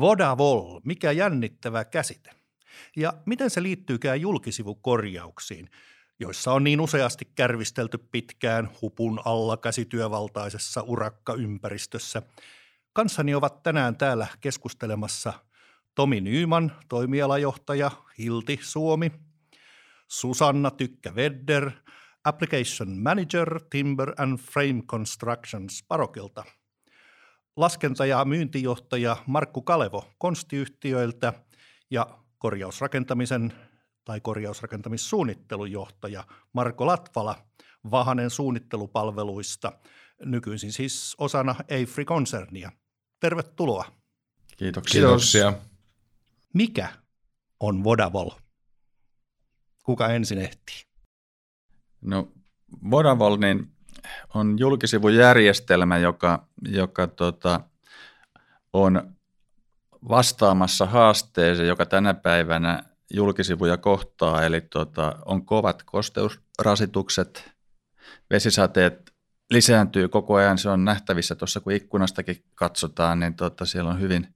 Vodavol, mikä jännittävä käsite. Ja miten se liittyykään julkisivukorjauksiin, joissa on niin useasti kärvistelty pitkään hupun alla käsityövaltaisessa urakkaympäristössä. Kanssani ovat tänään täällä keskustelemassa Tomi Nyyman, toimialajohtaja Hilti Suomi, Susanna Tykkä-Vedder, Application Manager Timber and Frame Constructions Parokilta, laskenta- ja myyntijohtaja Markku Kalevo konstiyhtiöiltä ja korjausrakentamisen tai korjausrakentamissuunnittelujohtaja Marko Latvala Vahanen suunnittelupalveluista, nykyisin siis osana Eifri-konsernia. Tervetuloa. Kiitoksia. Kiitoksia. Mikä on Vodavol? Kuka ensin ehtii? No Vodavol niin on julkisivujärjestelmä, joka, joka tota, on vastaamassa haasteeseen, joka tänä päivänä julkisivuja kohtaa, eli tota, on kovat kosteusrasitukset, vesisateet lisääntyy koko ajan, se on nähtävissä tuossa kun ikkunastakin katsotaan, niin tota, siellä on hyvin,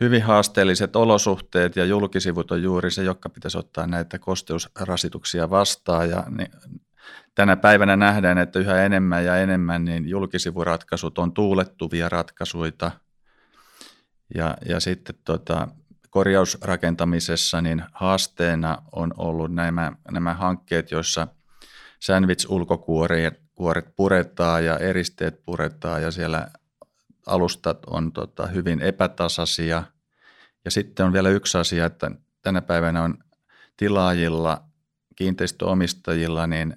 hyvin haasteelliset olosuhteet ja julkisivut on juuri se, joka pitäisi ottaa näitä kosteusrasituksia vastaan. Ja niin, tänä päivänä nähdään, että yhä enemmän ja enemmän niin julkisivuratkaisut on tuulettuvia ratkaisuja ja, ja sitten tota, korjausrakentamisessa niin haasteena on ollut nämä, nämä hankkeet, joissa sandwich-ulkokuoret kuoret puretaan ja eristeet puretaan ja siellä alustat on tota, hyvin epätasaisia. Ja sitten on vielä yksi asia, että tänä päivänä on tilaajilla, kiinteistöomistajilla niin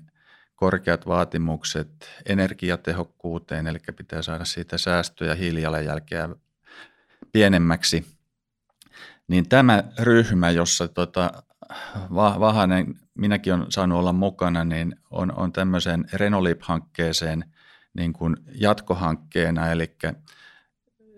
korkeat vaatimukset energiatehokkuuteen, eli pitää saada siitä säästöjä hiilijalanjälkeä pienemmäksi niin tämä ryhmä, jossa tota, Vahanen, minäkin olen saanut olla mukana, niin on, on tämmöiseen Renolip-hankkeeseen niin kuin jatkohankkeena, eli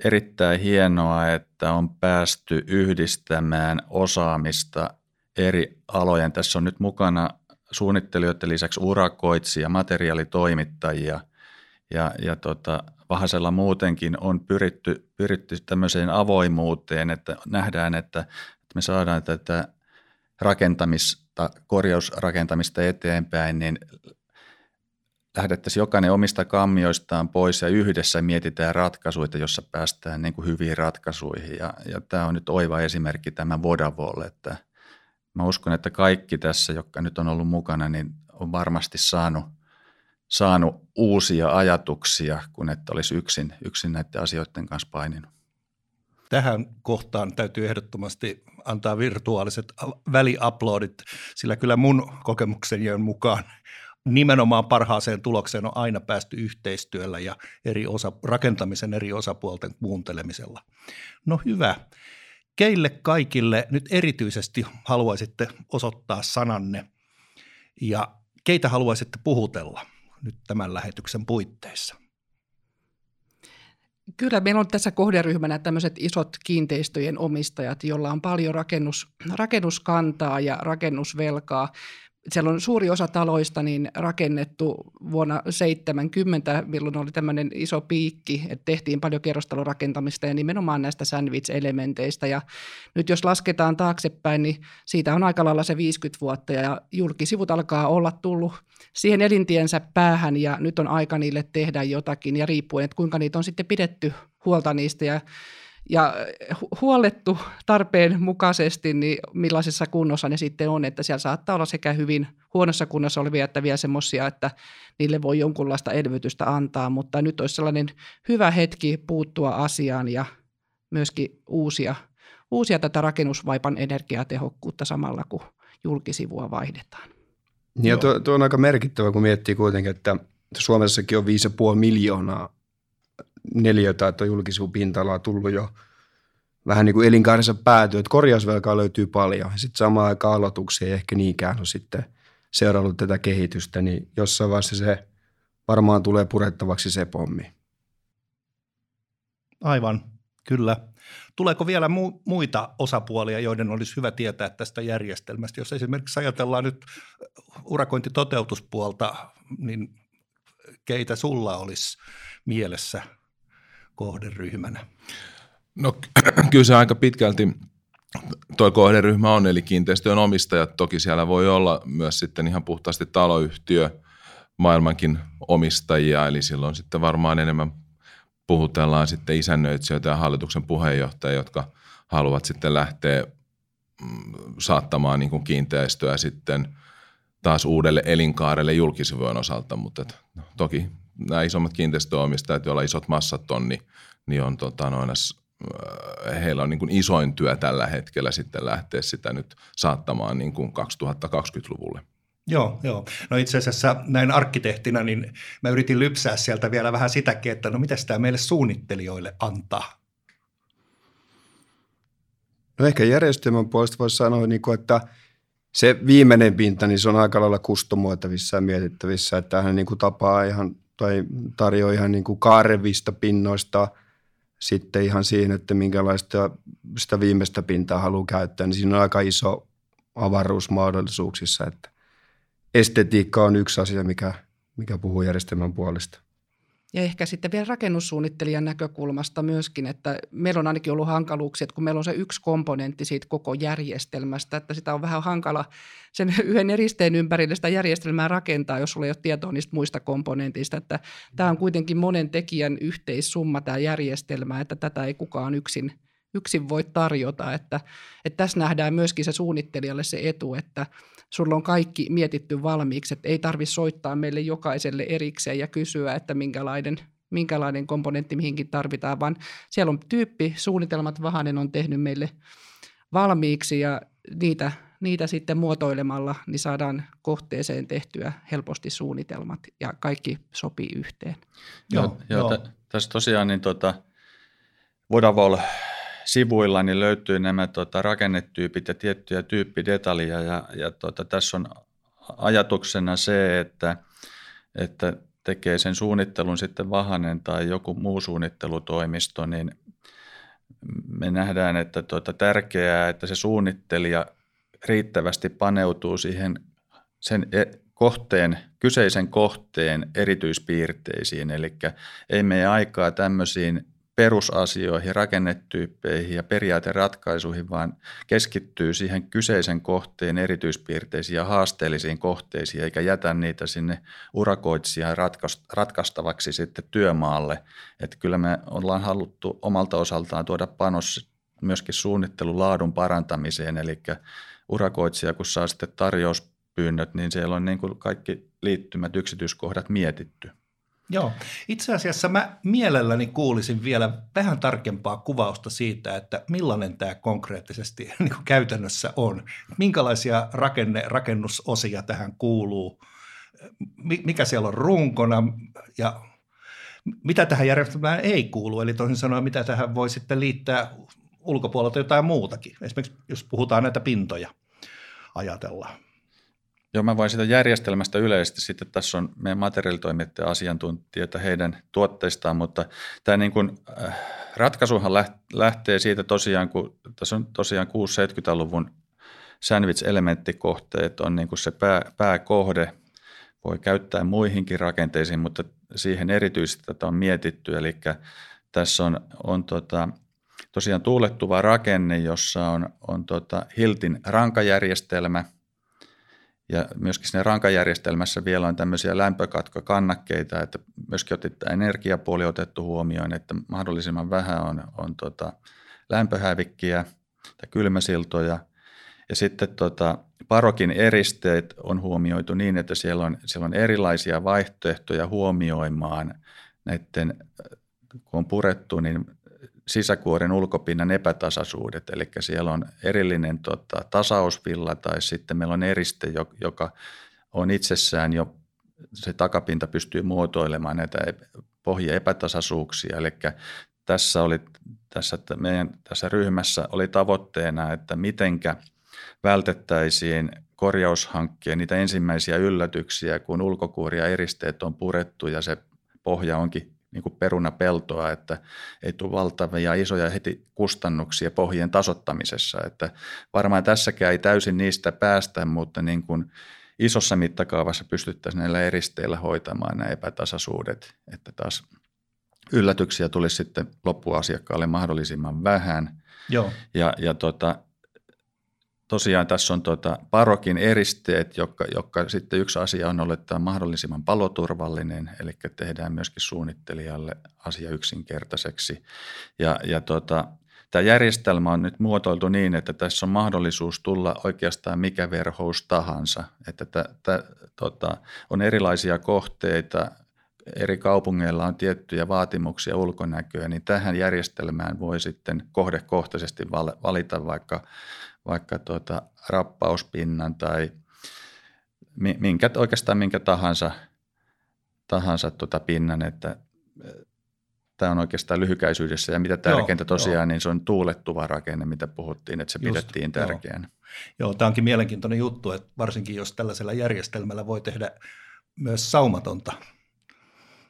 erittäin hienoa, että on päästy yhdistämään osaamista eri alojen. Tässä on nyt mukana suunnittelijoiden lisäksi urakoitsija, materiaalitoimittajia ja, ja tota, Vahasella muutenkin on pyritty, pyritty tämmöiseen avoimuuteen, että nähdään, että, että me saadaan tätä rakentamista, korjausrakentamista eteenpäin, niin lähdettäisiin jokainen omista kammioistaan pois ja yhdessä mietitään ratkaisuja, jossa päästään niin kuin hyviin ratkaisuihin. Ja, ja tämä on nyt oiva esimerkki tämä Vodavol, että mä uskon, että kaikki tässä, jotka nyt on ollut mukana, niin on varmasti saanut saanut uusia ajatuksia, kun että olisi yksin, yksin näiden asioiden kanssa paininut. Tähän kohtaan täytyy ehdottomasti antaa virtuaaliset väliuploadit, sillä kyllä mun kokemukseni mukaan nimenomaan parhaaseen tulokseen on aina päästy yhteistyöllä ja eri osa, rakentamisen eri osapuolten kuuntelemisella. No hyvä. Keille kaikille nyt erityisesti haluaisitte osoittaa sananne ja keitä haluaisitte puhutella? nyt tämän lähetyksen puitteissa? Kyllä meillä on tässä kohderyhmänä tämmöiset isot kiinteistöjen omistajat, joilla on paljon rakennus, rakennuskantaa ja rakennusvelkaa siellä on suuri osa taloista niin rakennettu vuonna 70, milloin oli tämmöinen iso piikki, että tehtiin paljon kerrostalorakentamista ja nimenomaan näistä sandwich-elementeistä. Ja nyt jos lasketaan taaksepäin, niin siitä on aika lailla se 50 vuotta ja julkisivut alkaa olla tullut siihen elintiensä päähän ja nyt on aika niille tehdä jotakin ja riippuen, että kuinka niitä on sitten pidetty huolta niistä ja ja huolettu tarpeen mukaisesti, niin millaisessa kunnossa ne sitten on, että siellä saattaa olla sekä hyvin huonossa kunnossa olevia että vielä semmoisia, että niille voi jonkunlaista elvytystä antaa, mutta nyt olisi sellainen hyvä hetki puuttua asiaan ja myöskin uusia, uusia tätä rakennusvaipan energiatehokkuutta samalla, kun julkisivua vaihdetaan. Ja tuo, tuo on aika merkittävä, kun miettii kuitenkin, että Suomessakin on 5,5 miljoonaa neliötä, on julkisivupinta-alaa tullut jo vähän niin kuin elinkaarensa päätyy, että korjausvelkaa löytyy paljon. Sitten samaan aikaan aloituksia ei ehkä niinkään ole sitten seurannut tätä kehitystä, niin jossain vaiheessa se varmaan tulee purettavaksi se pommi. Aivan, kyllä. Tuleeko vielä mu- muita osapuolia, joiden olisi hyvä tietää tästä järjestelmästä? Jos esimerkiksi ajatellaan nyt urakointitoteutuspuolta, niin keitä sulla olisi mielessä kohderyhmänä? No kyllä se aika pitkälti tuo kohderyhmä on, eli kiinteistöjen omistajat. Toki siellä voi olla myös sitten ihan puhtaasti taloyhtiö, maailmankin omistajia, eli silloin sitten varmaan enemmän puhutellaan sitten isännöitsijöitä ja hallituksen puheenjohtajia, jotka haluavat sitten lähteä mm, saattamaan niin kiinteistöä sitten taas uudelle elinkaarelle julkisivujen osalta, mutta no, toki nämä isommat kiinteistöomistajat, joilla isot massat on, niin, niin on tota, noin, äh, heillä on niin kuin isoin työ tällä hetkellä sitten lähteä sitä nyt saattamaan niin kuin 2020-luvulle. Joo, joo. No itse asiassa näin arkkitehtina, niin mä yritin lypsää sieltä vielä vähän sitäkin, että no mitä tämä meille suunnittelijoille antaa? No ehkä järjestelmän puolesta voisi sanoa, niin kuin, että se viimeinen pinta, niin se on aika lailla kustomoitavissa ja mietittävissä, että hän niin kuin tapaa ihan tai tarjoaa ihan niin kuin kaarevista pinnoista sitten ihan siihen, että minkälaista sitä viimeistä pintaa haluaa käyttää, niin siinä on aika iso avaruusmahdollisuuksissa, että estetiikka on yksi asia, mikä, mikä puhuu järjestelmän puolesta. Ja ehkä sitten vielä rakennussuunnittelijan näkökulmasta myöskin, että meillä on ainakin ollut hankaluuksia, että kun meillä on se yksi komponentti siitä koko järjestelmästä, että sitä on vähän hankala sen yhden eristeen ympärille sitä järjestelmää rakentaa, jos sulla ei ole tietoa niistä muista komponentista. Että tämä on kuitenkin monen tekijän yhteissumma tämä järjestelmä, että tätä ei kukaan yksin yksin voi tarjota. Että, että tässä nähdään myöskin se suunnittelijalle se etu, että sulla on kaikki mietitty valmiiksi, että ei tarvitse soittaa meille jokaiselle erikseen ja kysyä, että minkälainen, minkälainen komponentti mihinkin tarvitaan, vaan siellä on tyyppi, suunnitelmat Vahanen on tehnyt meille valmiiksi ja niitä, niitä sitten muotoilemalla niin saadaan kohteeseen tehtyä helposti suunnitelmat ja kaikki sopii yhteen. Joo, joo, joo. tässä tosiaan niin tota, Vodavol sivuilla niin löytyy nämä tota, rakennetyypit ja tiettyjä tyyppidetaljeja ja, ja tota, tässä on ajatuksena se, että, että tekee sen suunnittelun sitten Vahanen tai joku muu suunnittelutoimisto, niin me nähdään, että tuota, tärkeää, että se suunnittelija riittävästi paneutuu siihen sen e, kohteen, kyseisen kohteen erityispiirteisiin, eli ei mene aikaa tämmöisiin perusasioihin, rakennetyyppeihin ja periaateratkaisuihin, vaan keskittyy siihen kyseisen kohteen erityispiirteisiin ja haasteellisiin kohteisiin, eikä jätä niitä sinne urakoitsijan ratkaistavaksi sitten työmaalle. Että kyllä me ollaan haluttu omalta osaltaan tuoda panos myöskin suunnittelun laadun parantamiseen, eli urakoitsija kun saa sitten tarjouspyynnöt, niin siellä on niin kuin kaikki liittymät yksityiskohdat mietitty. Joo, itse asiassa mä mielelläni kuulisin vielä vähän tarkempaa kuvausta siitä, että millainen tämä konkreettisesti niin kuin käytännössä on. Minkälaisia rakenne, rakennusosia tähän kuuluu, mikä siellä on runkona ja mitä tähän järjestelmään ei kuulu. Eli toisin sanoen, mitä tähän voi sitten liittää ulkopuolelta jotain muutakin. Esimerkiksi jos puhutaan näitä pintoja ajatellaan. Joo, mä voin sitä järjestelmästä yleisesti. Sitten tässä on meidän materiaalitoimittajan asiantuntijoita heidän tuotteistaan, mutta tämä niin kuin, äh, ratkaisuhan lähtee siitä tosiaan, kun tässä on tosiaan 6-70-luvun sandwich-elementtikohteet on niin kuin se pää, pääkohde. Voi käyttää muihinkin rakenteisiin, mutta siihen erityisesti tätä on mietitty. Eli tässä on, on tota, tosiaan tuulettuva rakenne, jossa on, on tota Hiltin rankajärjestelmä – ja myöskin siinä rankajärjestelmässä vielä on tämmöisiä lämpökatkokannakkeita, että myöskin otettu energiapuoli otettu huomioon, että mahdollisimman vähän on, on tota lämpöhävikkiä tai kylmäsiltoja. Ja sitten tota, parokin eristeet on huomioitu niin, että siellä on, siellä on erilaisia vaihtoehtoja huomioimaan näiden, kun on purettu, niin sisäkuoren ulkopinnan epätasaisuudet, eli siellä on erillinen tota, tasausvilla tai sitten meillä on eriste, joka on itsessään jo, se takapinta pystyy muotoilemaan näitä pohjien epätasaisuuksia, eli tässä, oli, tässä, meidän, tässä ryhmässä oli tavoitteena, että mitenkä vältettäisiin korjaushankkeen niitä ensimmäisiä yllätyksiä, kun ulkokuori ja eristeet on purettu ja se pohja onkin niin kuin perunapeltoa, että ei tule valtavia isoja heti kustannuksia pohjien tasottamisessa. Että varmaan tässäkään ei täysin niistä päästä, mutta niin kuin isossa mittakaavassa pystyttäisiin näillä eristeillä hoitamaan nämä epätasaisuudet, että taas yllätyksiä tulisi sitten loppuasiakkaalle mahdollisimman vähän. Joo. Ja, ja tota, tosiaan tässä on tota parokin eristeet, jotka, jotka sitten yksi asia on ollut, että on mahdollisimman paloturvallinen, eli tehdään myöskin suunnittelijalle asia yksinkertaiseksi. Ja, ja tota, tämä järjestelmä on nyt muotoiltu niin, että tässä on mahdollisuus tulla oikeastaan mikä verhous tahansa. Että tä, tä, tota, on erilaisia kohteita, eri kaupungeilla on tiettyjä vaatimuksia ulkonäköä, niin tähän järjestelmään voi sitten kohdekohtaisesti valita vaikka, vaikka tuota rappauspinnan tai minkä, oikeastaan minkä tahansa, tahansa tuota pinnan, että tämä on oikeastaan lyhykäisyydessä ja mitä tärkeintä joo, tosiaan, joo. niin se on tuulettuva rakenne, mitä puhuttiin, että se Just, pidettiin tärkeänä. Joo. joo, tämä onkin mielenkiintoinen juttu, että varsinkin jos tällaisella järjestelmällä voi tehdä myös saumatonta,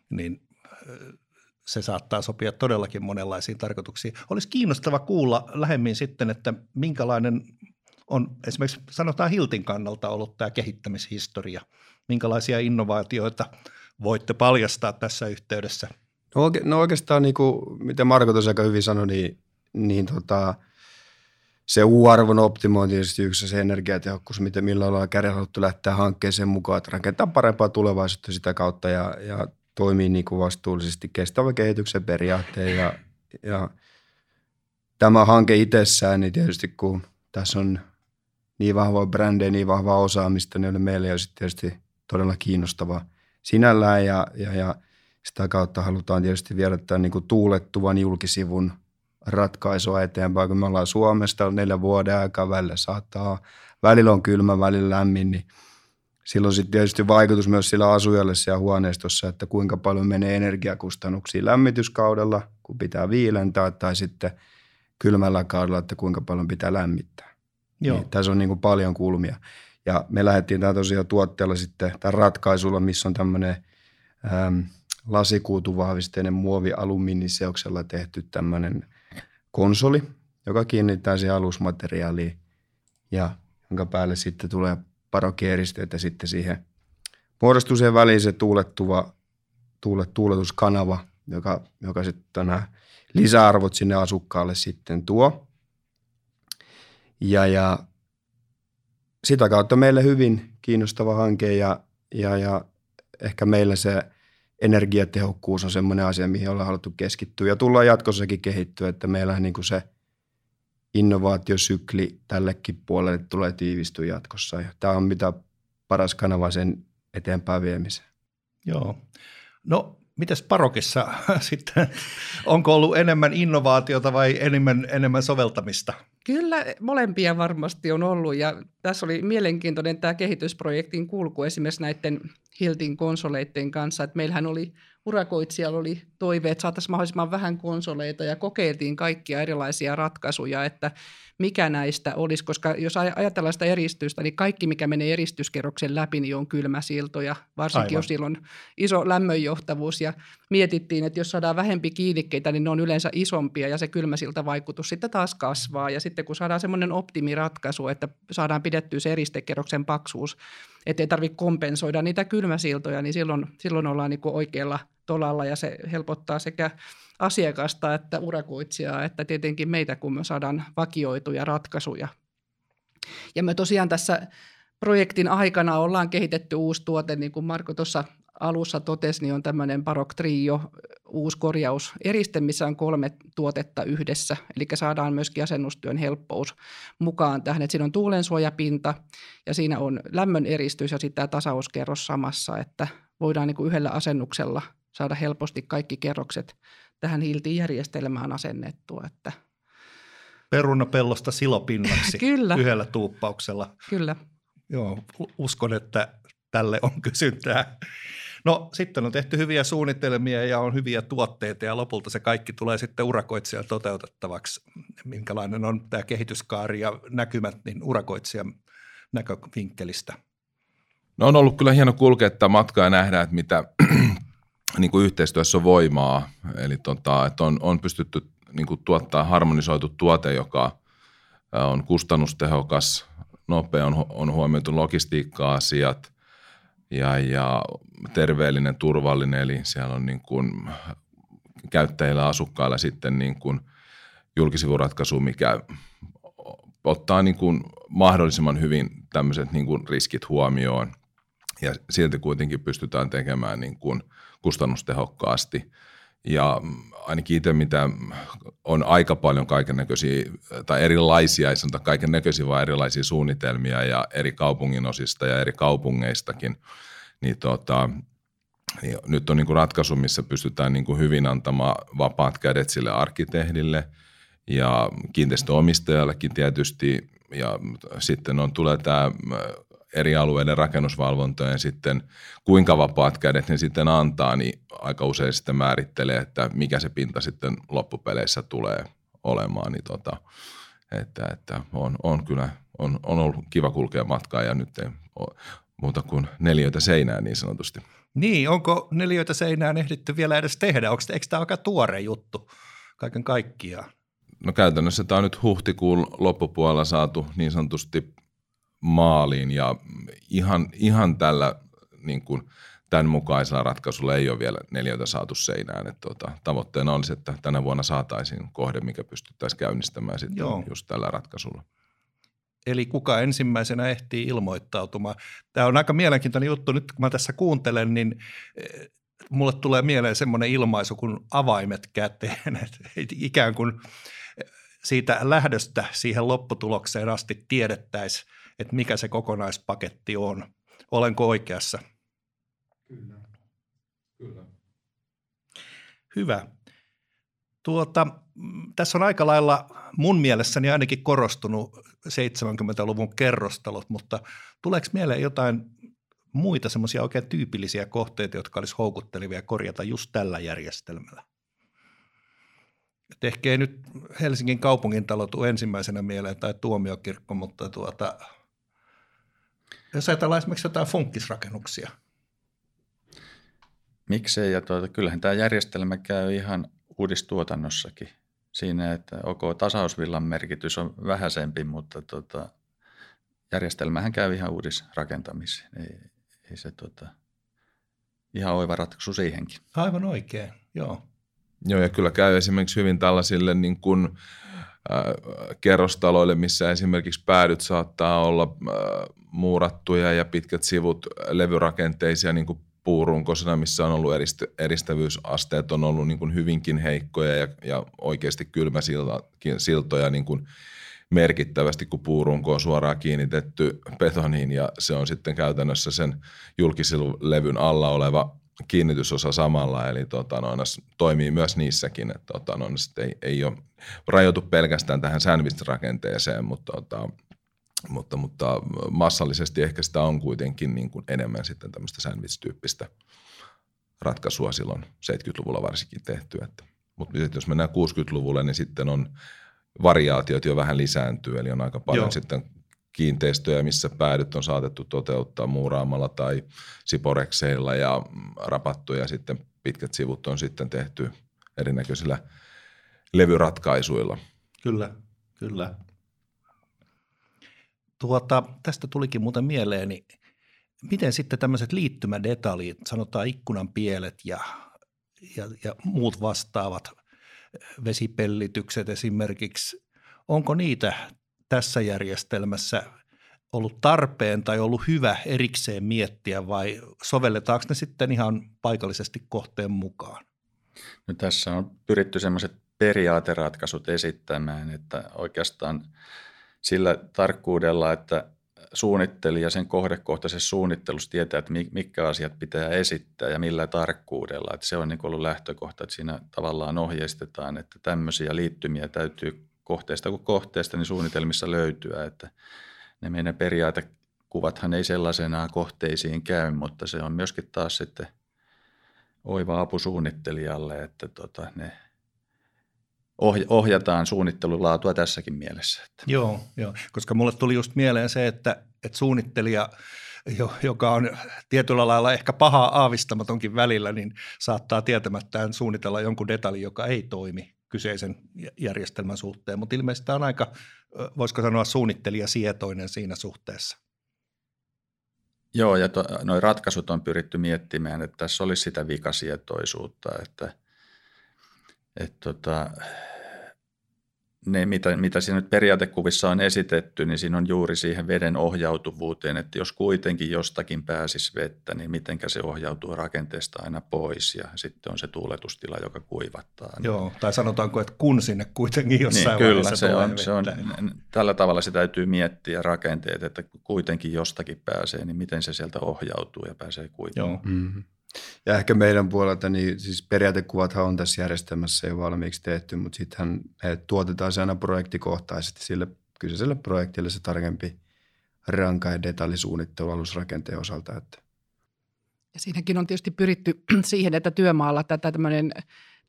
niin se saattaa sopia todellakin monenlaisiin tarkoituksiin. Olisi kiinnostava kuulla lähemmin sitten, että minkälainen on esimerkiksi sanotaan Hiltin kannalta ollut tämä kehittämishistoria. Minkälaisia innovaatioita voitte paljastaa tässä yhteydessä – No, oike, no oikeastaan, niin kuin, mitä Marko tuossa aika hyvin sanoi, niin, niin tota, se U-arvon optimointi tietysti yksi se energiatehokkuus, miten, millä ollaan haluttu lähteä hankkeeseen mukaan, että rakentaa parempaa tulevaisuutta sitä kautta ja, ja toimii niin kuin vastuullisesti kestävän kehityksen periaatteen. Ja, ja tämä hanke itsessään, niin tietysti kun tässä on niin vahvoa brändejä, niin vahvaa osaamista, niin meille on tietysti todella kiinnostava sinällään ja, ja, ja – sitä kautta halutaan tietysti viedä tämän niin kuin tuulettuvan julkisivun ratkaisua eteenpäin, kun me ollaan Suomesta neljä vuoden aikaa välillä saattaa, välillä on kylmä, välillä lämmin, niin silloin sitten tietysti vaikutus myös sillä asujalle siellä huoneistossa, että kuinka paljon menee energiakustannuksia lämmityskaudella, kun pitää viilentää, tai sitten kylmällä kaudella, että kuinka paljon pitää lämmittää. Joo. Niin, tässä on niin kuin paljon kulmia. Ja me lähdettiin tämä tosiaan tuotteella sitten, tämän ratkaisulla, missä on tämmöinen ähm, lasikuutuvahvisteinen muovi alumiiniseoksella tehty tämmöinen konsoli, joka kiinnittää siihen alusmateriaaliin ja jonka päälle sitten tulee parokieristöitä sitten siihen muodostuu siihen väliin se tuulettuva, tuulet, tuuletuskanava, joka, joka sitten nämä lisäarvot sinne asukkaalle sitten tuo. Ja, ja sitä kautta meille hyvin kiinnostava hanke ja, ja, ja ehkä meillä se energiatehokkuus on semmoinen asia, mihin ollaan haluttu keskittyä ja tullaan jatkossakin kehittyä, että meillä niin kuin se innovaatiosykli tällekin puolelle tulee tiivistyä jatkossa ja tämä on mitä paras kanava sen eteenpäin viemiseen. Joo. No, mites parokissa sitten? Onko ollut enemmän innovaatiota vai enemmän, enemmän soveltamista? Kyllä, molempia varmasti on ollut ja tässä oli mielenkiintoinen tämä kehitysprojektin kulku esimerkiksi näiden Hiltin konsoleiden kanssa, että meillähän oli urakoitsijalla oli toive, että saataisiin mahdollisimman vähän konsoleita ja kokeiltiin kaikkia erilaisia ratkaisuja, että mikä näistä olisi, koska jos ajatellaan sitä eristystä, niin kaikki mikä menee eristyskerroksen läpi, niin on kylmäsiltoja, varsinkin Aivan. jos sillä on iso lämmönjohtavuus ja mietittiin, että jos saadaan vähempi kiinnikkeitä, niin ne on yleensä isompia ja se kylmäsiltavaikutus sitten taas kasvaa ja sitten kun saadaan semmoinen optimiratkaisu, että saadaan pidettyä se eristekerroksen paksuus, ettei tarvitse kompensoida niitä kylmäsiltoja, niin silloin, silloin ollaan niin oikealla tolalla ja se helpottaa sekä asiakasta että urakoitsijaa, että tietenkin meitä, kun me saadaan vakioituja ratkaisuja. Ja me tosiaan tässä projektin aikana ollaan kehitetty uusi tuote, niin kuin Marko tuossa alussa totesi, niin on tämmöinen Barok Trio, uusi korjauseriste, missä on kolme tuotetta yhdessä. Eli saadaan myöskin asennustyön helppous mukaan tähän, että siinä on tuulensuojapinta ja siinä on lämmön eristys ja sitten tämä tasauskerros samassa, että voidaan niin kuin yhdellä asennuksella saada helposti kaikki kerrokset tähän hiltijärjestelmään asennettua. Että Perunapellosta silopinnaksi Kyllä. yhdellä tuuppauksella. Kyllä. Joo, uskon, että tälle on kysyntää. No sitten on tehty hyviä suunnitelmia ja on hyviä tuotteita ja lopulta se kaikki tulee sitten urakoitsijan toteutettavaksi. Minkälainen on tämä kehityskaari ja näkymät niin urakoitsijan näkövinkkelistä? No on ollut kyllä hieno kulkea tätä matkaa ja nähdä, että mitä niin kuin yhteistyössä on voimaa. Eli tota, että on, on pystytty niin kuin tuottaa harmonisoitu tuote, joka on kustannustehokas, nopea, on, on huomioitu logistiikka-asiat ja, ja terveellinen, turvallinen, eli siellä on niin kuin käyttäjillä asukkailla sitten niin kuin julkisivuratkaisu, mikä ottaa niin kuin mahdollisimman hyvin tämmöiset niin kuin riskit huomioon ja silti kuitenkin pystytään tekemään niin kuin kustannustehokkaasti. Ja ainakin itse, mitä on aika paljon kaiken näköisiä, tai erilaisia, ei sanota kaiken näköisiä, vaan erilaisia suunnitelmia ja eri kaupunginosista ja eri kaupungeistakin, niin tota, niin nyt on niin kuin ratkaisu, missä pystytään niin kuin hyvin antamaan vapaat kädet sille arkkitehdille ja kiinteistöomistajallekin tietysti. Ja sitten on, tulee tämä eri alueiden rakennusvalvonta ja sitten kuinka vapaat kädet ne sitten antaa, niin aika usein sitten määrittelee, että mikä se pinta sitten loppupeleissä tulee olemaan. Niin tota, että, että on, on kyllä on, on ollut kiva kulkea matkaa ja nyt ei muuta kuin neljöitä seinää niin sanotusti. Niin, onko neljöitä seinään ehditty vielä edes tehdä? Onko, eikö tämä aika tuore juttu kaiken kaikkiaan? No käytännössä tämä on nyt huhtikuun loppupuolella saatu niin sanotusti maaliin ja ihan, ihan tällä niin kuin tämän mukaisella ratkaisulla ei ole vielä neljöitä saatu seinään. Että tuota, tavoitteena olisi, että tänä vuonna saataisiin kohde, mikä pystyttäisiin käynnistämään sitten Joo. just tällä ratkaisulla. Eli kuka ensimmäisenä ehtii ilmoittautumaan. Tämä on aika mielenkiintoinen juttu. Nyt kun mä tässä kuuntelen, niin eh, mulle tulee mieleen semmoinen ilmaisu kuin avaimet käteen. Että ikään kuin eh, siitä lähdöstä siihen lopputulokseen asti tiedettäisiin, että mikä se kokonaispaketti on. Olenko oikeassa? Kyllä. Kyllä. Hyvä. Tuota, tässä on aika lailla mun mielessäni ainakin korostunut 70-luvun kerrostalot, mutta tuleeko mieleen jotain muita semmoisia oikein tyypillisiä kohteita, jotka olisi houkuttelevia korjata just tällä järjestelmällä? Et ehkä nyt Helsingin kaupungintalo tule ensimmäisenä mieleen tai tuomiokirkko, mutta tuota, jos ajatellaan esimerkiksi jotain funkkisrakennuksia. Miksei, ja tuota, kyllähän tämä järjestelmä käy ihan uudistuotannossakin. Siinä, että ok, tasausvillan merkitys on vähäisempi, mutta tota, järjestelmähän käy ihan uudisrakentamiseen. Ei, ei se tota, ihan oiva ratkaisu siihenkin. Aivan oikein, joo. Joo, ja kyllä käy esimerkiksi hyvin tällaisille niin kuin, äh, kerrostaloille, missä esimerkiksi päädyt saattaa olla äh, muurattuja ja pitkät sivut levyrakenteisia niin kuin puurunkosena, missä on ollut erist, eristävyysasteet on ollut niin kuin hyvinkin heikkoja ja, ja oikeasti kylmäsiltoja niin kuin merkittävästi, kun puurunko on suoraan kiinnitetty betoniin ja se on sitten käytännössä sen julkisiluvlevyn alla oleva kiinnitysosa samalla, eli tota, no, toimii myös niissäkin, että tota, no, ei, ei ole rajoitu pelkästään tähän sandwich-rakenteeseen, mutta tota, mutta, mutta massallisesti ehkä sitä on kuitenkin niin kuin enemmän sitten tämmöistä sandwich-tyyppistä ratkaisua silloin 70-luvulla varsinkin tehty. Että, mutta jos mennään 60-luvulle, niin sitten on variaatiot jo vähän lisääntyy, eli on aika paljon Joo. sitten kiinteistöjä, missä päädyt on saatettu toteuttaa muuraamalla tai siporekseilla ja rapattuja sitten pitkät sivut on sitten tehty erinäköisillä levyratkaisuilla. Kyllä, kyllä. Tuota, tästä tulikin muuten mieleeni, miten sitten tämmöiset liittymädetaljit, sanotaan ikkunan pielet ja, ja, ja muut vastaavat vesipellitykset esimerkiksi, onko niitä tässä järjestelmässä ollut tarpeen tai ollut hyvä erikseen miettiä vai sovelletaanko ne sitten ihan paikallisesti kohteen mukaan? No tässä on pyritty semmoiset periaateratkaisut esittämään, että oikeastaan – sillä tarkkuudella, että suunnittelija sen kohdekohtaisessa suunnittelussa tietää, että mitkä asiat pitää esittää ja millä tarkkuudella. Että se on niin ollut lähtökohta, että siinä tavallaan ohjeistetaan, että tämmöisiä liittymiä täytyy kohteesta kuin kohteesta niin suunnitelmissa löytyä. Että ne meidän periaatekuvathan ei sellaisenaan kohteisiin käy, mutta se on myöskin taas sitten oiva apu suunnittelijalle, että tota, ne ohjataan suunnittelulaatua tässäkin mielessä. Joo, joo, koska mulle tuli just mieleen se, että, että suunnittelija, joka on tietyllä lailla ehkä paha aavistamatonkin välillä, niin saattaa tietämättään suunnitella jonkun detaljin, joka ei toimi kyseisen järjestelmän suhteen, mutta ilmeisesti tämä on aika, voisiko sanoa suunnittelijasietoinen siinä suhteessa. Joo, ja noi ratkaisut on pyritty miettimään, että tässä olisi sitä vikasietoisuutta, että – että tota, ne, mitä, mitä siinä nyt periaatekuvissa on esitetty, niin siinä on juuri siihen veden ohjautuvuuteen, että jos kuitenkin jostakin pääsisi vettä, niin mitenkä se ohjautuu rakenteesta aina pois ja sitten on se tuuletustila, joka kuivattaa. Joo, tai sanotaanko, että kun sinne kuitenkin jossain niin, kyllä, se on, se on, tällä tavalla se täytyy miettiä rakenteet, että kuitenkin jostakin pääsee, niin miten se sieltä ohjautuu ja pääsee kuivamaan. Joo. Mm-hmm. Ja ehkä meidän puolelta, niin siis periaatekuvathan on tässä järjestelmässä jo valmiiksi tehty, mutta sittenhän me tuotetaan se aina projektikohtaisesti sille kyseiselle projektille se tarkempi ranka- ja detallisuunnittelu alusrakenteen osalta. Että. Ja siinäkin on tietysti pyritty siihen, että työmaalla tätä tämmöinen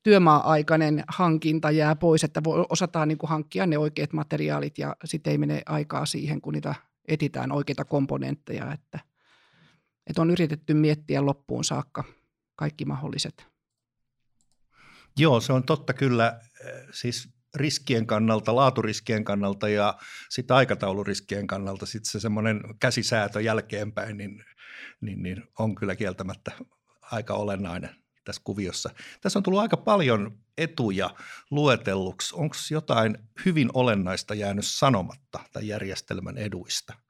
työmaa-aikainen hankinta jää pois, että osataan niin kuin hankkia ne oikeat materiaalit ja sitten ei mene aikaa siihen, kun niitä etitään oikeita komponentteja, että – että on yritetty miettiä loppuun saakka kaikki mahdolliset. Joo, se on totta kyllä. Siis riskien kannalta, laaturiskien kannalta ja sitten aikatauluriskien kannalta sitten se semmoinen käsisäätö jälkeenpäin niin, niin, niin on kyllä kieltämättä aika olennainen tässä kuviossa. Tässä on tullut aika paljon etuja luetelluksi. Onko jotain hyvin olennaista jäänyt sanomatta tämän järjestelmän eduista?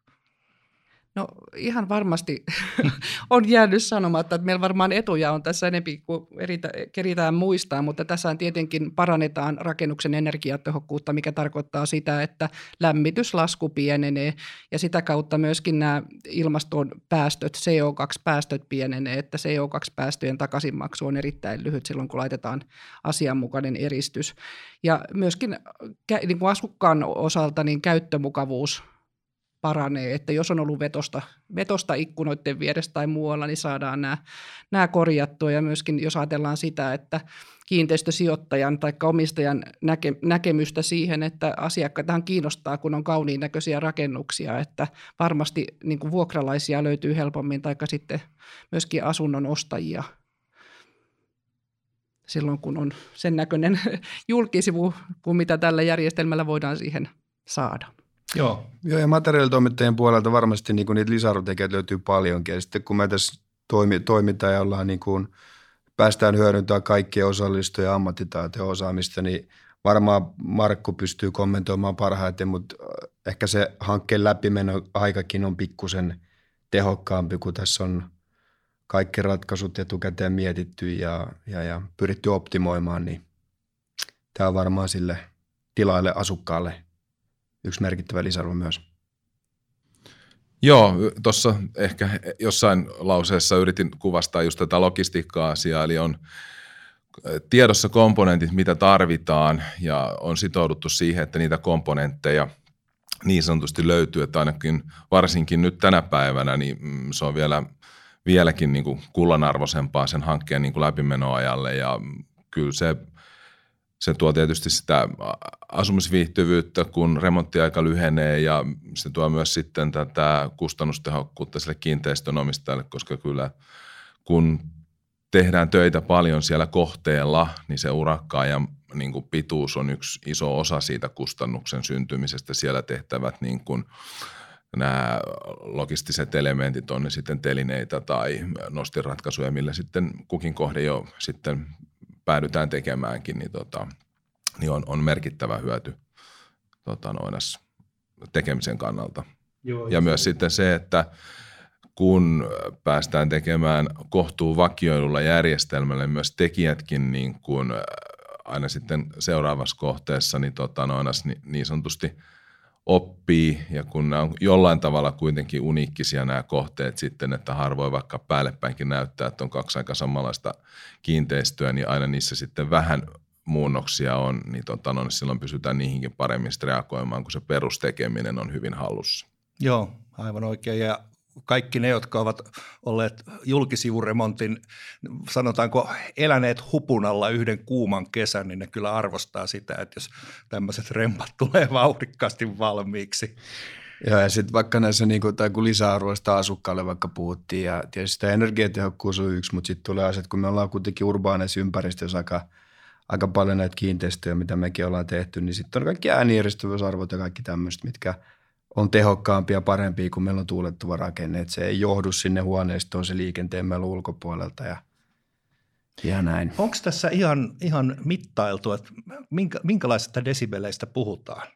No ihan varmasti on jäänyt sanomatta, että meillä varmaan etuja on tässä enempi kuin eritä, keritään muistaa, mutta tässä tietenkin parannetaan rakennuksen energiatehokkuutta, mikä tarkoittaa sitä, että lämmityslasku pienenee ja sitä kautta myöskin nämä ilmaston päästöt, CO2-päästöt pienenee, että CO2-päästöjen takaisinmaksu on erittäin lyhyt silloin, kun laitetaan asianmukainen eristys. Ja myöskin niin kuin asukkaan osalta niin käyttömukavuus paranee, että jos on ollut vetosta, vetosta ikkunoiden vieressä tai muualla, niin saadaan nämä, nämä korjattua ja myöskin jos ajatellaan sitä, että kiinteistösijoittajan tai omistajan näke, näkemystä siihen, että asiakkaitahan kiinnostaa, kun on kauniin näköisiä rakennuksia, että varmasti niin kuin vuokralaisia löytyy helpommin tai sitten myöskin asunnon ostajia silloin, kun on sen näköinen julkisivu kuin mitä tällä järjestelmällä voidaan siihen saada. Joo. Joo, ja materiaalitoimittajien puolelta varmasti niin kuin niitä lisäarvotekijöitä löytyy paljonkin. Ja sitten kun me tässä toimi, toimitaan ja ollaan niin kuin, päästään hyödyntämään kaikkien osallistujien ammattitaitoja osaamista, niin varmaan Markku pystyy kommentoimaan parhaiten, mutta äh, ehkä se hankkeen läpimeno aikakin on pikkusen tehokkaampi, kun tässä on kaikki ratkaisut etukäteen mietitty ja, ja, ja pyritty optimoimaan, niin tämä on varmaan sille tilaille asukkaalle yksi merkittävä lisäarvo myös. Joo, tuossa ehkä jossain lauseessa yritin kuvastaa just tätä logistiikka-asiaa, eli on tiedossa komponentit, mitä tarvitaan, ja on sitouduttu siihen, että niitä komponentteja niin sanotusti löytyy, että ainakin varsinkin nyt tänä päivänä, niin mm, se on vielä, vieläkin niin kuin kullanarvoisempaa sen hankkeen niin kuin läpimenoajalle, ja kyllä se se tuo tietysti sitä asumisviihtyvyyttä, kun remonttiaika lyhenee ja se tuo myös sitten tätä kustannustehokkuutta sille kiinteistönomistajalle, koska kyllä kun tehdään töitä paljon siellä kohteella, niin se ja niin kuin pituus on yksi iso osa siitä kustannuksen syntymisestä. Siellä tehtävät niin kuin nämä logistiset elementit, on ne sitten telineitä tai nostiratkaisuja, millä sitten kukin kohde jo sitten päädytään tekemäänkin, niin, tota, niin on, on merkittävä hyöty tota, noinas tekemisen kannalta. Joo, ja myös sitten se, että kun päästään tekemään kohtuu vakioilulla järjestelmällä, myös tekijätkin niin kuin aina sitten seuraavassa kohteessa niin, tota, noinas, niin, niin sanotusti – oppii ja kun nämä on jollain tavalla kuitenkin uniikkisia nämä kohteet sitten, että harvoin vaikka päällepäinkin näyttää, että on kaksi aika samanlaista kiinteistöä, niin aina niissä sitten vähän muunnoksia on, niin, tota, no, niin silloin pysytään niihinkin paremmin reagoimaan, kun se perustekeminen on hyvin hallussa. Joo, aivan oikein. Ja kaikki ne, jotka ovat olleet julkisivuremontin, sanotaanko eläneet hupunalla yhden kuuman kesän, niin ne kyllä arvostaa sitä, että jos tämmöiset rempat tulee vauhdikkaasti valmiiksi. Joo, ja sitten vaikka näissä, niin kuin, tai kun lisäarvoista asukkaalle vaikka puhuttiin, ja tietysti tämä energiatehokkuus on yksi, mutta sitten tulee asiat, kun me ollaan kuitenkin urbaaneissa ympäristössä aika, aika paljon näitä kiinteistöjä, mitä mekin ollaan tehty, niin sitten on kaikki äänieristyvyysarvot ja kaikki tämmöistä, mitkä – on tehokkaampia ja parempia, kun meillä on tuulettuva rakenne. Että se ei johdu sinne huoneistoon se liikenteen meillä ulkopuolelta. Ja, Ja näin. Onko tässä ihan, ihan mittailtu, että minkä, minkälaisista desibeleistä puhutaan?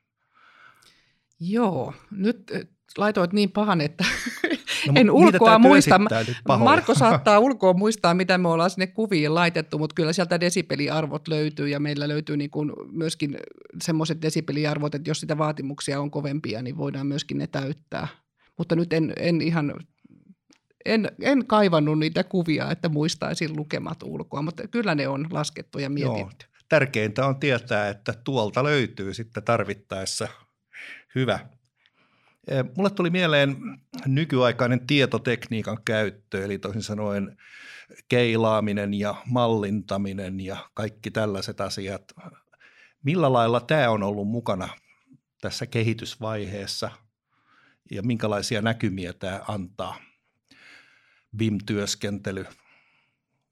Joo, nyt laitoit niin pahan, että No, en ulkoa muista. Marko saattaa ulkoa muistaa, mitä me ollaan sinne kuviin laitettu, mutta kyllä sieltä desibeliarvot löytyy ja meillä löytyy niin kuin myöskin semmoiset desibeliarvot, että jos sitä vaatimuksia on kovempia, niin voidaan myöskin ne täyttää. Mutta nyt en, en ihan, en, en kaivannut niitä kuvia, että muistaisin lukemat ulkoa, mutta kyllä ne on laskettu ja mietitty. Joo. Tärkeintä on tietää, että tuolta löytyy sitten tarvittaessa hyvä. Eh, Mulle tuli mieleen nykyaikainen tietotekniikan käyttö, eli toisin sanoen keilaaminen ja mallintaminen ja kaikki tällaiset asiat. Millä lailla tämä on ollut mukana tässä kehitysvaiheessa ja minkälaisia näkymiä tämä antaa? BIM-työskentely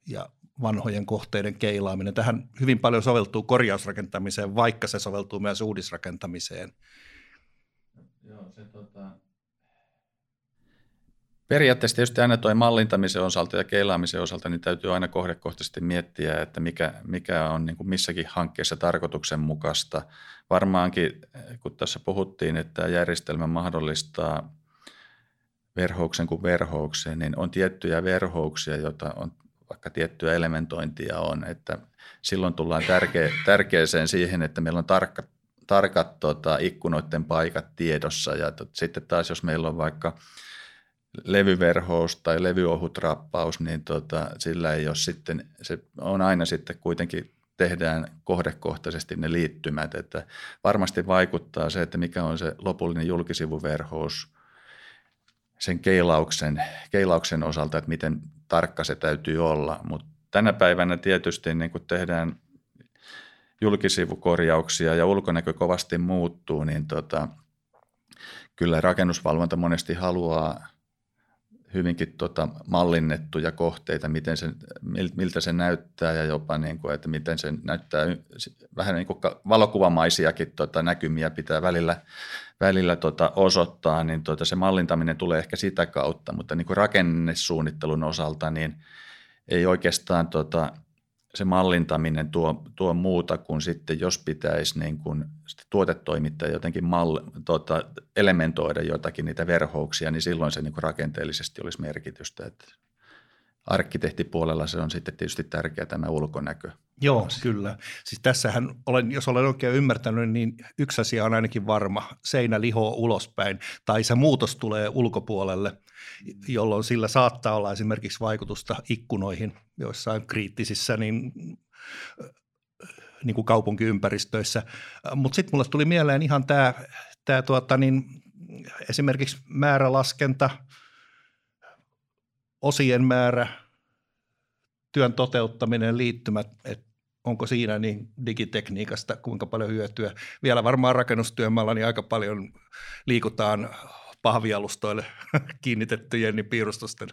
ja vanhojen kohteiden keilaaminen. Tähän hyvin paljon soveltuu korjausrakentamiseen, vaikka se soveltuu myös uudisrakentamiseen. Joo, se tota... Periaatteessa tietysti aina tuo mallintamisen osalta ja keilaamisen osalta niin täytyy aina kohdekohtaisesti miettiä, että mikä, mikä on niin kuin missäkin hankkeessa tarkoituksenmukaista. Varmaankin, kun tässä puhuttiin, että järjestelmä mahdollistaa verhouksen kuin verhouksen, niin on tiettyjä verhouksia, joita on vaikka tiettyä elementointia on, että silloin tullaan tärkeä, tärkeäseen siihen, että meillä on tarkka, tarkat tota, ikkunoiden paikat tiedossa. Ja tot, sitten taas jos meillä on vaikka levyverhous tai levyohut rappaus, niin tota, sillä ei ole sitten, se on aina sitten kuitenkin tehdään kohdekohtaisesti ne liittymät, että varmasti vaikuttaa se, että mikä on se lopullinen julkisivuverhous sen keilauksen, keilauksen osalta, että miten tarkka se täytyy olla, mutta tänä päivänä tietysti niin kun tehdään julkisivukorjauksia ja ulkonäkö kovasti muuttuu, niin tota, kyllä rakennusvalvonta monesti haluaa hyvinkin tota mallinnettuja kohteita, miten se, miltä se näyttää ja jopa niin kuin, että miten se näyttää, vähän niin kuin valokuvamaisiakin tota näkymiä pitää välillä, välillä tota osoittaa, niin tota se mallintaminen tulee ehkä sitä kautta, mutta niin kuin rakennesuunnittelun osalta niin ei oikeastaan tota, se mallintaminen tuo, tuo muuta kuin sitten, jos pitäisi niin kuin tuotetoimittaja jotenkin mal, tota, elementoida jotakin niitä verhouksia, niin silloin se niin kuin rakenteellisesti olisi merkitystä. Että arkkitehtipuolella se on sitten tietysti tärkeä tämä ulkonäkö. Joo, asia. kyllä. Siis tässähän, olen, jos olen oikein ymmärtänyt, niin yksi asia on ainakin varma. Seinä lihoo ulospäin tai se muutos tulee ulkopuolelle, jolloin sillä saattaa olla esimerkiksi vaikutusta ikkunoihin joissain kriittisissä niin, niin kuin kaupunkiympäristöissä. Mutta sitten mulle tuli mieleen ihan tämä, tämä tuota, niin, esimerkiksi määrälaskenta, osien määrä, työn toteuttaminen, liittymät, että onko siinä niin digitekniikasta kuinka paljon hyötyä. Vielä varmaan rakennustyömaalla niin aika paljon liikutaan pahvialustoille kiinnitettyjen niin piirustusten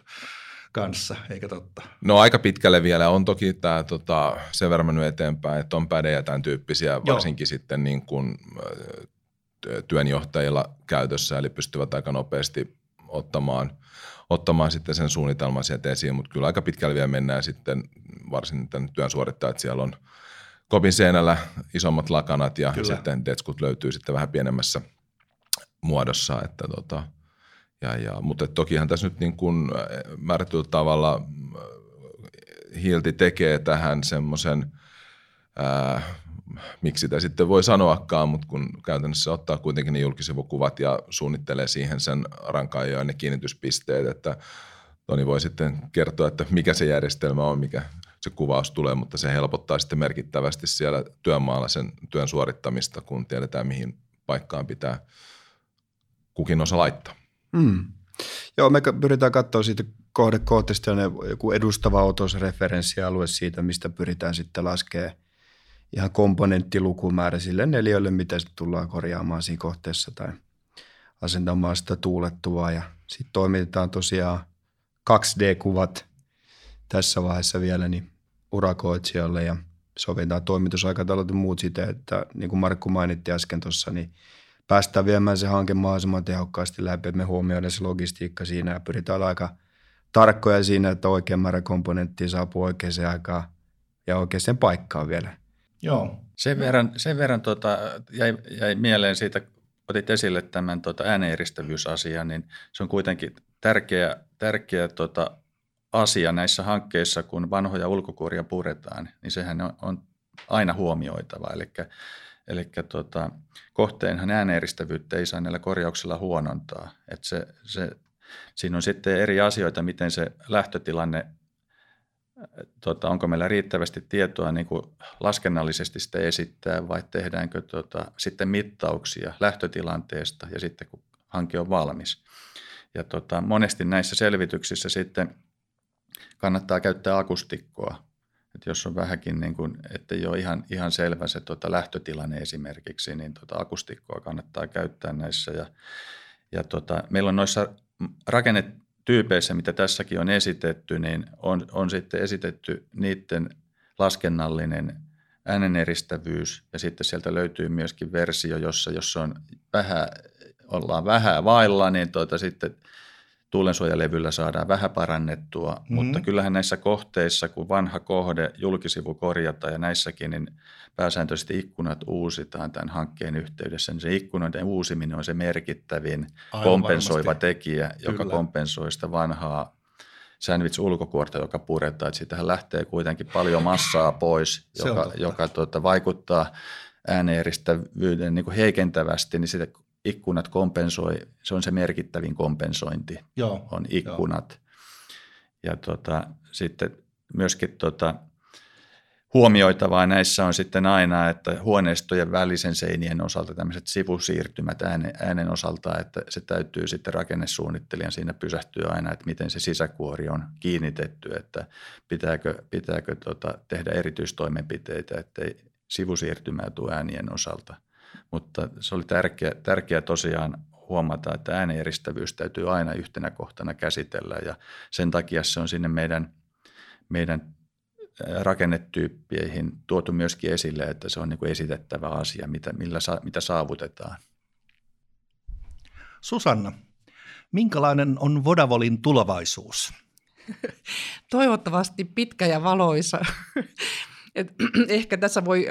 kanssa, eikä totta? No aika pitkälle vielä on toki tämä tota, sen verran mennyt eteenpäin, että on pädejä tämän tyyppisiä, Joo. varsinkin sitten niin kuin, työnjohtajilla käytössä, eli pystyvät aika nopeasti ottamaan, ottamaan sitten sen suunnitelman sieltä esiin, mutta kyllä aika pitkälle vielä mennään sitten, varsin tämän työn suorittajat, siellä on kopin seinällä isommat lakanat ja kyllä. sitten detskut löytyy sitten vähän pienemmässä muodossa, että tota, ja, ja, mutta tokihan tässä nyt niin kuin määrätyllä tavalla Hilti tekee tähän semmoisen, miksi sitä sitten voi sanoakaan, mutta kun käytännössä ottaa kuitenkin ne julkisivukuvat ja suunnittelee siihen sen rankaan ja ne kiinnityspisteet, että Toni voi sitten kertoa, että mikä se järjestelmä on, mikä se kuvaus tulee, mutta se helpottaa sitten merkittävästi siellä työmaalla sen työn suorittamista, kun tiedetään mihin paikkaan pitää kukin osa laittaa. Mm. Joo, me pyritään katsoa siitä kohdekohtaisesti joku edustava otosreferenssialue siitä, mistä pyritään sitten laskemaan ihan komponenttilukumäärä sille neliölle, mitä sitten tullaan korjaamaan siinä kohteessa tai asentamaan sitä tuulettuvaa. Ja sitten toimitetaan tosiaan 2D-kuvat tässä vaiheessa vielä niin urakoitsijalle ja sovitaan toimitusaikataulut ja muut siten, että niin kuin Markku mainitti äsken tuossa, niin – päästään viemään se hanke mahdollisimman tehokkaasti läpi, että me huomioidaan se logistiikka siinä ja pyritään aika tarkkoja siinä, että oikein määrä komponenttia saapuu oikeaan aikaan ja oikeaan paikkaan vielä. Joo. Sen verran, sen verran tota, jäi, jäi mieleen siitä, otit esille tämän tota, ääneeristävyysasian, niin se on kuitenkin tärkeä, tärkeä tota, asia näissä hankkeissa, kun vanhoja ulkokuoria puretaan, niin sehän on, on aina huomioitava. Eli, eli tota, kohteenhan ääneeristävyyttä ei saa näillä korjauksilla huonontaa. Et se, se, siinä on sitten eri asioita, miten se lähtötilanne tota, onko meillä riittävästi tietoa niin kuin laskennallisesti sitä esittää vai tehdäänkö tota, sitten mittauksia lähtötilanteesta ja sitten kun hanke on valmis. Ja tota, monesti näissä selvityksissä sitten kannattaa käyttää akustikkoa. Et jos on vähänkin, niin kuin, että ei ole ihan, ihan selvä se tota, lähtötilanne esimerkiksi, niin tota, akustikkoa kannattaa käyttää näissä. Ja, ja tota, meillä on noissa rakennet, tyypeissä, mitä tässäkin on esitetty, niin on, on sitten esitetty niiden laskennallinen ääneneristävyys ja sitten sieltä löytyy myöskin versio, jossa jos on vähän, ollaan vähän vailla, niin tuota sitten tuulensuojalevyllä saadaan vähän parannettua, mm-hmm. mutta kyllähän näissä kohteissa, kun vanha kohde, julkisivu korjataan ja näissäkin, niin pääsääntöisesti ikkunat uusitaan tämän hankkeen yhteydessä. Niin se ikkunoiden uusiminen on se merkittävin Aivan kompensoiva varmasti. tekijä, joka Kyllä. kompensoi sitä vanhaa sandwich-ulkokuorta, joka puretaan. Että siitähän lähtee kuitenkin paljon massaa pois, joka, joka tuota, vaikuttaa ääneeristävyyden niin heikentävästi, niin sitä ikkunat kompensoi, se on se merkittävin kompensointi, Joo, on ikkunat. Jo. Ja tota, sitten myöskin tota, huomioitavaa näissä on sitten aina, että huoneistojen välisen seinien osalta tämmöiset sivusiirtymät äänen, äänen osalta, että se täytyy sitten rakennesuunnittelijan siinä pysähtyä aina, että miten se sisäkuori on kiinnitetty, että pitääkö, pitääkö tota, tehdä erityistoimenpiteitä, ettei sivusiirtymää tule äänien osalta – mutta se oli tärkeä, tärkeä tosiaan huomata, että äänieristävyys täytyy aina yhtenä kohtana käsitellä ja sen takia se on sinne meidän, meidän rakennetyyppeihin tuotu myöskin esille, että se on niin kuin esitettävä asia, mitä, millä, mitä saavutetaan. Susanna, minkälainen on Vodavolin tulevaisuus? Toivottavasti pitkä ja valoisa. Et ehkä tässä voi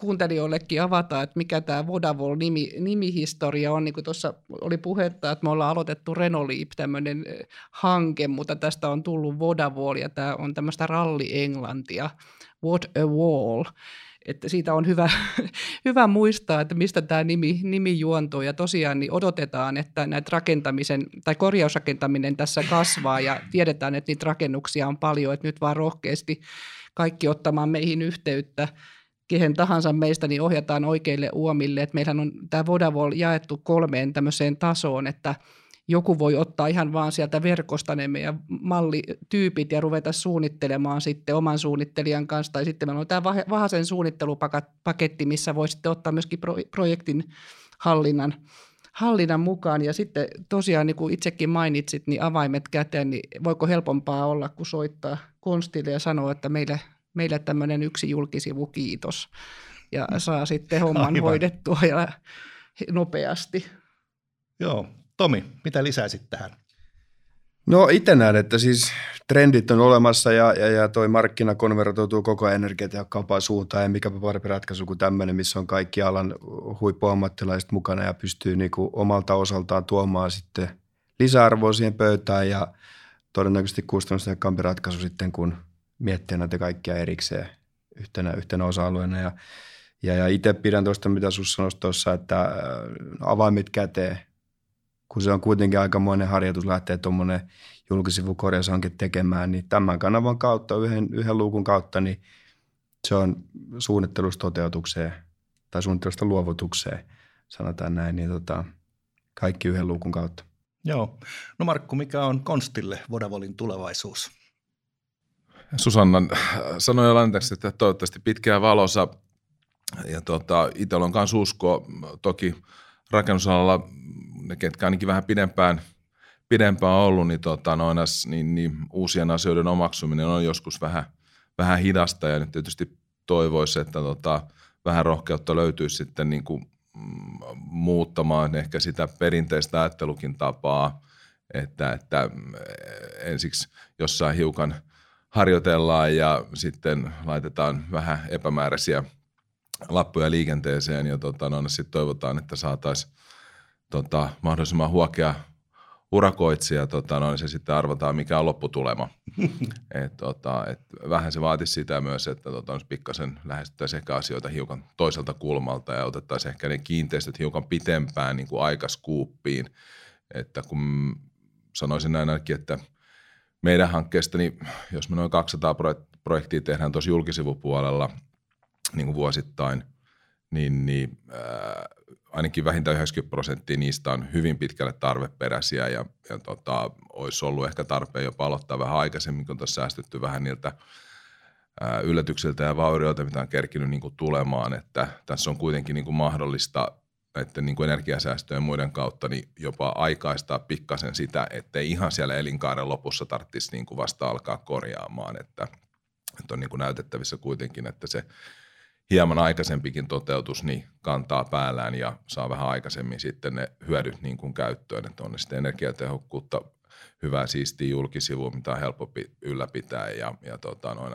kuuntelijoillekin avata, että mikä tämä Vodavol-nimi, nimihistoria on. Niin kuin tuossa oli puhetta, että me ollaan aloitettu Renoliip, tämmöinen hanke, mutta tästä on tullut Vodavol ja tämä on tämmöistä ralli-englantia, What a Wall. Että siitä on hyvä, hyvä muistaa, että mistä tämä nimi, nimi juontuu. Ja tosiaan niin odotetaan, että näitä rakentamisen tai korjausrakentaminen tässä kasvaa ja tiedetään, että niitä rakennuksia on paljon, että nyt vaan rohkeasti kaikki ottamaan meihin yhteyttä kehen tahansa meistä, niin ohjataan oikeille uomille. Et meillähän on tämä Vodavol jaettu kolmeen tämmöiseen tasoon, että joku voi ottaa ihan vaan sieltä verkosta ne meidän mallityypit ja ruveta suunnittelemaan sitten oman suunnittelijan kanssa. Tai sitten meillä on tämä Vahasen suunnittelupaketti, missä voi sitten ottaa myöskin projektin hallinnan, hallinnan mukaan. Ja sitten tosiaan, niin kuin itsekin mainitsit, niin avaimet käteen, niin voiko helpompaa olla, kuin soittaa konstille ja sanoa, että meille meille tämmöinen yksi julkisivu, kiitos. Ja saa sitten homman Aivan. hoidettua ja nopeasti. Joo. Tomi, mitä lisäisit tähän? No itse näen, että siis trendit on olemassa ja, ja, ja toi markkina konvertoituu koko ajan energiatehokkaampaan suuntaan ja mikä parempi ratkaisu kuin tämmöinen, missä on kaikki alan huippuammattilaiset mukana ja pystyy niinku omalta osaltaan tuomaan sitten lisäarvoa siihen pöytään ja todennäköisesti kustannustehokkaampi ratkaisu sitten, kun miettiä näitä kaikkia erikseen yhtenä, yhtenä osa-alueena. Ja, ja, ja itse pidän tuosta, mitä sinussa sanoisi tuossa, että äh, avaimet käteen, kun se on kuitenkin aikamoinen harjoitus lähteä tuommoinen julkisivukorjaushanke tekemään, niin tämän kanavan kautta, yhden, yhden luukun kautta, niin se on suunnittelusta toteutukseen tai suunnittelusta luovutukseen, sanotaan näin, niin tota, kaikki yhden luukun kautta. Joo. No Markku, mikä on Konstille Vodavolin tulevaisuus? Susannan sanoi Lanteksi, että toivottavasti pitkää valossa. Ja tota, itsellä on myös usko, toki rakennusalalla ne, ketkä ainakin vähän pidempään, pidempään ollut, niin, tota, noin, niin, niin uusien asioiden omaksuminen on joskus vähän, vähän hidasta. Ja nyt tietysti toivoisi, että tota, vähän rohkeutta löytyisi sitten niin kuin, mm, muuttamaan ehkä sitä perinteistä ajattelukin tapaa, että, että ensiksi jossain hiukan – harjoitellaan ja sitten laitetaan vähän epämääräisiä lappuja liikenteeseen ja tota, no, sitten toivotaan, että saataisiin tota, mahdollisimman huokea urakoitsija, tota, no, se sitten arvotaan, mikä on lopputulema. et, tota, et, vähän se vaatisi sitä myös, että tota, pikkasen lähestyttäisiin ehkä asioita hiukan toiselta kulmalta ja otettaisiin ehkä ne kiinteistöt hiukan pitempään niin kuin aikaskuuppiin. Että kun sanoisin näin ainakin, että meidän hankkeesta, niin jos me noin 200 projektia tehdään tuossa julkisivupuolella niin kuin vuosittain, niin, niin äh, ainakin vähintään 90 prosenttia niistä on hyvin pitkälle tarveperäisiä ja, ja tota, olisi ollut ehkä tarpeen jopa aloittaa vähän aikaisemmin, kun tuossa säästetty vähän niiltä ää, yllätyksiltä ja vaurioilta, mitä on kerkinyt niin kuin tulemaan, että tässä on kuitenkin niin kuin mahdollista näiden niin kuin energiasäästöjen muiden kautta niin jopa aikaistaa pikkasen sitä, ettei ihan siellä elinkaaren lopussa tarvitsisi niin kuin vasta alkaa korjaamaan, että, että on niin kuin näytettävissä kuitenkin, että se hieman aikaisempikin toteutus niin kantaa päällään ja saa vähän aikaisemmin sitten ne hyödyt niin kuin käyttöön, että on sitten energiatehokkuutta, hyvää siistiä julkisivua, mitä on helpompi ylläpitää ja, ja tota, noin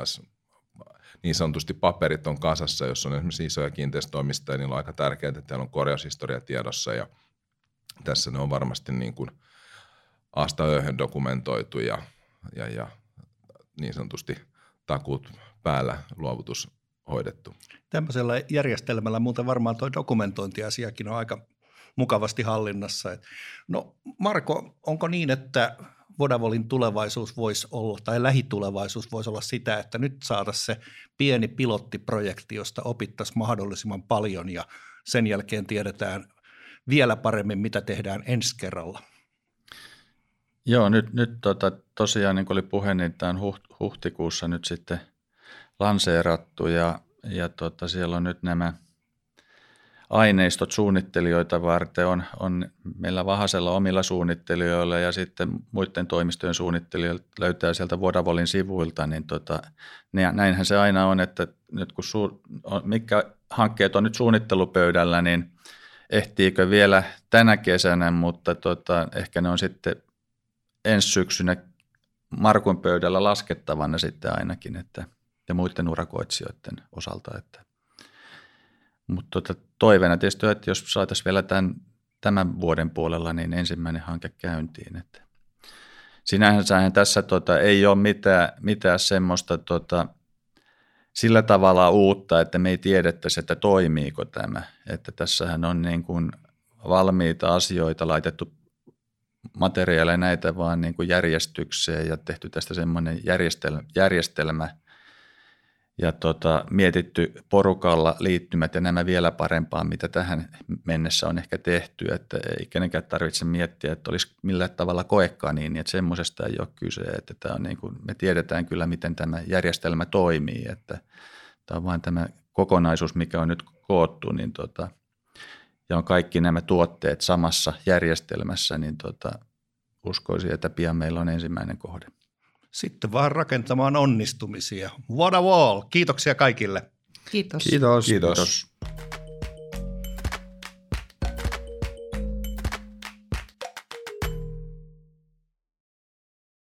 niin sanotusti paperit on kasassa, jos on esimerkiksi isoja kiinteistöomistajia, niin on aika tärkeää, että täällä on korjaushistoria tiedossa ja tässä ne on varmasti niin kuin asta ööhön dokumentoitu ja, ja, ja niin sanotusti takut päällä luovutus hoidettu. Tämmöisellä järjestelmällä muuten varmaan tuo dokumentointiasiakin on aika mukavasti hallinnassa. No Marko, onko niin, että Vodavolin tulevaisuus voisi olla, tai lähitulevaisuus voisi olla sitä, että nyt saataisiin se pieni pilottiprojekti, josta opittaisiin mahdollisimman paljon ja sen jälkeen tiedetään vielä paremmin, mitä tehdään ensi kerralla. Joo, nyt, nyt tota, tosiaan niin kuin oli puhe, niin tämän huhtikuussa nyt sitten – lanseerattu ja, ja tota, siellä on nyt nämä aineistot suunnittelijoita varten on, on meillä Vahasella omilla suunnittelijoilla ja sitten muiden toimistojen suunnittelijoilla löytää sieltä Vodavolin sivuilta, niin tota, näinhän se aina on, että nyt kun su, mikä hankkeet on nyt suunnittelupöydällä, niin ehtiikö vielä tänä kesänä, mutta tota, ehkä ne on sitten ensi syksynä Markun pöydällä laskettavana sitten ainakin, että – ja muiden urakoitsijoiden osalta. Että. Mutta tota, toiveena tietysti, että jos saataisiin vielä tämän, tämän vuoden puolella, niin ensimmäinen hanke käyntiin. Että. Sinänsä tässä tota, ei ole mitään, mitään semmoista tota, sillä tavalla uutta, että me ei tiedettäisi, että toimiiko tämä. Että tässähän on niin kuin valmiita asioita laitettu materiaaleja näitä vaan niin kuin järjestykseen ja tehty tästä semmoinen järjestelmä, järjestelmä ja tota, mietitty porukalla liittymät ja nämä vielä parempaa, mitä tähän mennessä on ehkä tehty, että ei kenenkään tarvitse miettiä, että olisi millä tavalla koekaan niin, että semmoisesta ei ole kyse, että tämä on niin kuin, me tiedetään kyllä, miten tämä järjestelmä toimii, että tämä on vain tämä kokonaisuus, mikä on nyt koottu, niin tota, ja on kaikki nämä tuotteet samassa järjestelmässä, niin tota, uskoisin, että pian meillä on ensimmäinen kohde sitten vaan rakentamaan onnistumisia. What a wall! Kiitoksia kaikille. Kiitos. Kiitos. Kiitos. Kiitos.